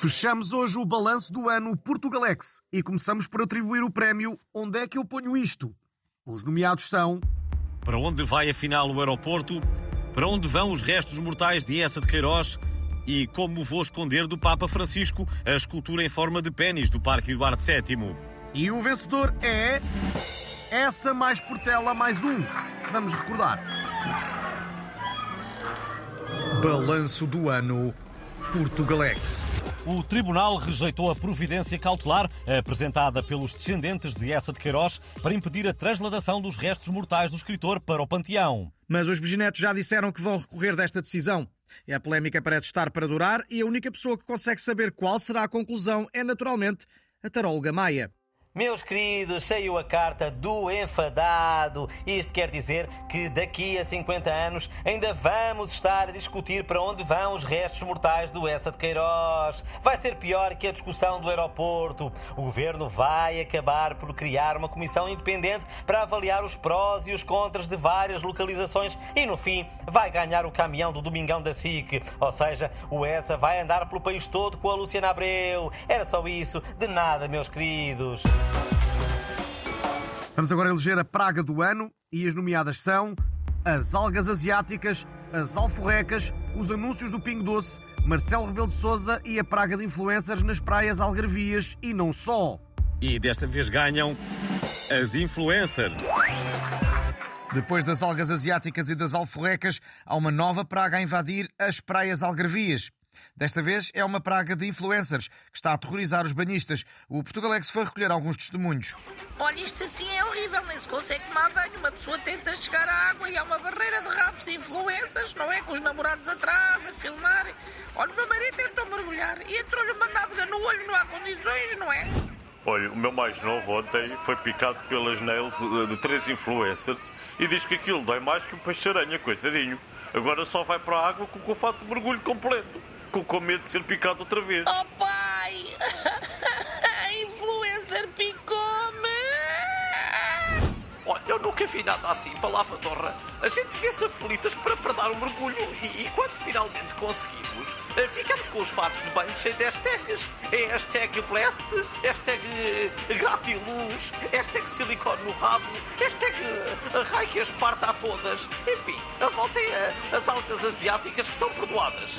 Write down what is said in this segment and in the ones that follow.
Fechamos hoje o balanço do ano Portugalex e começamos por atribuir o prémio Onde é que eu ponho isto? Os nomeados são. Para onde vai afinal o aeroporto? Para onde vão os restos mortais de Essa de Queiroz? E como vou esconder do Papa Francisco a escultura em forma de pênis do Parque Eduardo VII? E o vencedor é. Essa mais Portela mais um. Vamos recordar. Balanço do ano Portugalex. O Tribunal rejeitou a providência cautelar apresentada pelos descendentes de Essa de Queiroz para impedir a transladação dos restos mortais do escritor para o panteão. Mas os bisnetos já disseram que vão recorrer desta decisão. A polémica parece estar para durar e a única pessoa que consegue saber qual será a conclusão é, naturalmente, a taróloga Maia. Meus queridos, saiu a carta do enfadado. Isto quer dizer que daqui a 50 anos ainda vamos estar a discutir para onde vão os restos mortais do Essa de Queiroz. Vai ser pior que a discussão do aeroporto. O governo vai acabar por criar uma comissão independente para avaliar os prós e os contras de várias localizações e no fim vai ganhar o caminhão do Domingão da SIC. Ou seja, o Essa vai andar pelo país todo com a Luciana Abreu. Era só isso. De nada, meus queridos. Vamos agora eleger a praga do ano e as nomeadas são as algas asiáticas, as alforrecas, os anúncios do Pingo Doce, Marcelo Rebelo de Souza e a praga de influencers nas praias algarvias e não só. E desta vez ganham as influencers. Depois das algas asiáticas e das alforrecas, há uma nova praga a invadir as praias algarvias. Desta vez é uma praga de influencers que está a aterrorizar os banhistas. O Portugalex foi recolher alguns testemunhos. Olha, isto assim é horrível, nem se consegue tomar banho. Uma pessoa tenta chegar à água e há uma barreira de rabos de influências, não é? Com os namorados atrás, a filmar. Olha, o meu marido tentou mergulhar e entrou-lhe uma nádega no olho, não há condições, não é? Olha, o meu mais novo ontem foi picado pelas nails de três influencers e diz que aquilo dói mais que um peixe-aranha, coitadinho. Agora só vai para a água com o fato de mergulho completo com, com medo de ser picado outra vez. Oh pai! A influencer picou-me! Olha, eu nunca vi nada assim para lavadorra. A gente vê-se aflitas para, para dar um mergulho e, e quando finalmente conseguimos, eh, ficamos com os fatos de banho cheios de hashtags. É hashtag blast, hashtag eh, gratiluz, hashtag silicone no rabo, hashtag eh, raio que as parta a todas. Enfim, a volta é as algas asiáticas que estão perdoadas.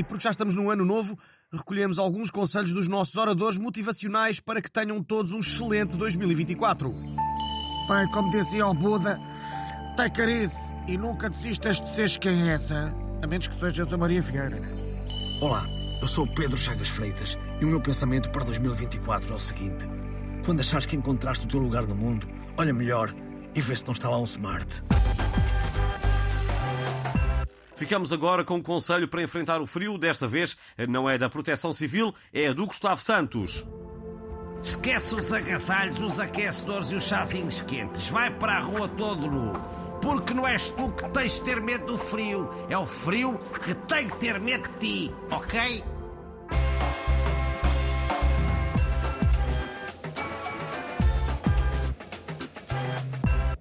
E porque já estamos no ano novo, recolhemos alguns conselhos dos nossos oradores motivacionais para que tenham todos um excelente 2024. Pai, como dizia o Buda, tem carice e nunca desistas de seres quem é essa, a menos que sejas a Maria Vieira. Olá, eu sou o Pedro Chagas Freitas e o meu pensamento para 2024 é o seguinte: quando achares que encontraste o teu lugar no mundo, olha melhor e vê se não está lá um smart. Ficamos agora com um conselho para enfrentar o frio. Desta vez não é da Proteção Civil, é do Gustavo Santos. Esquece os agasalhos, os aquecedores e os chazinhos quentes. Vai para a rua todo nu. Porque não és tu que tens de ter medo do frio. É o frio que tem que ter medo de ti, ok?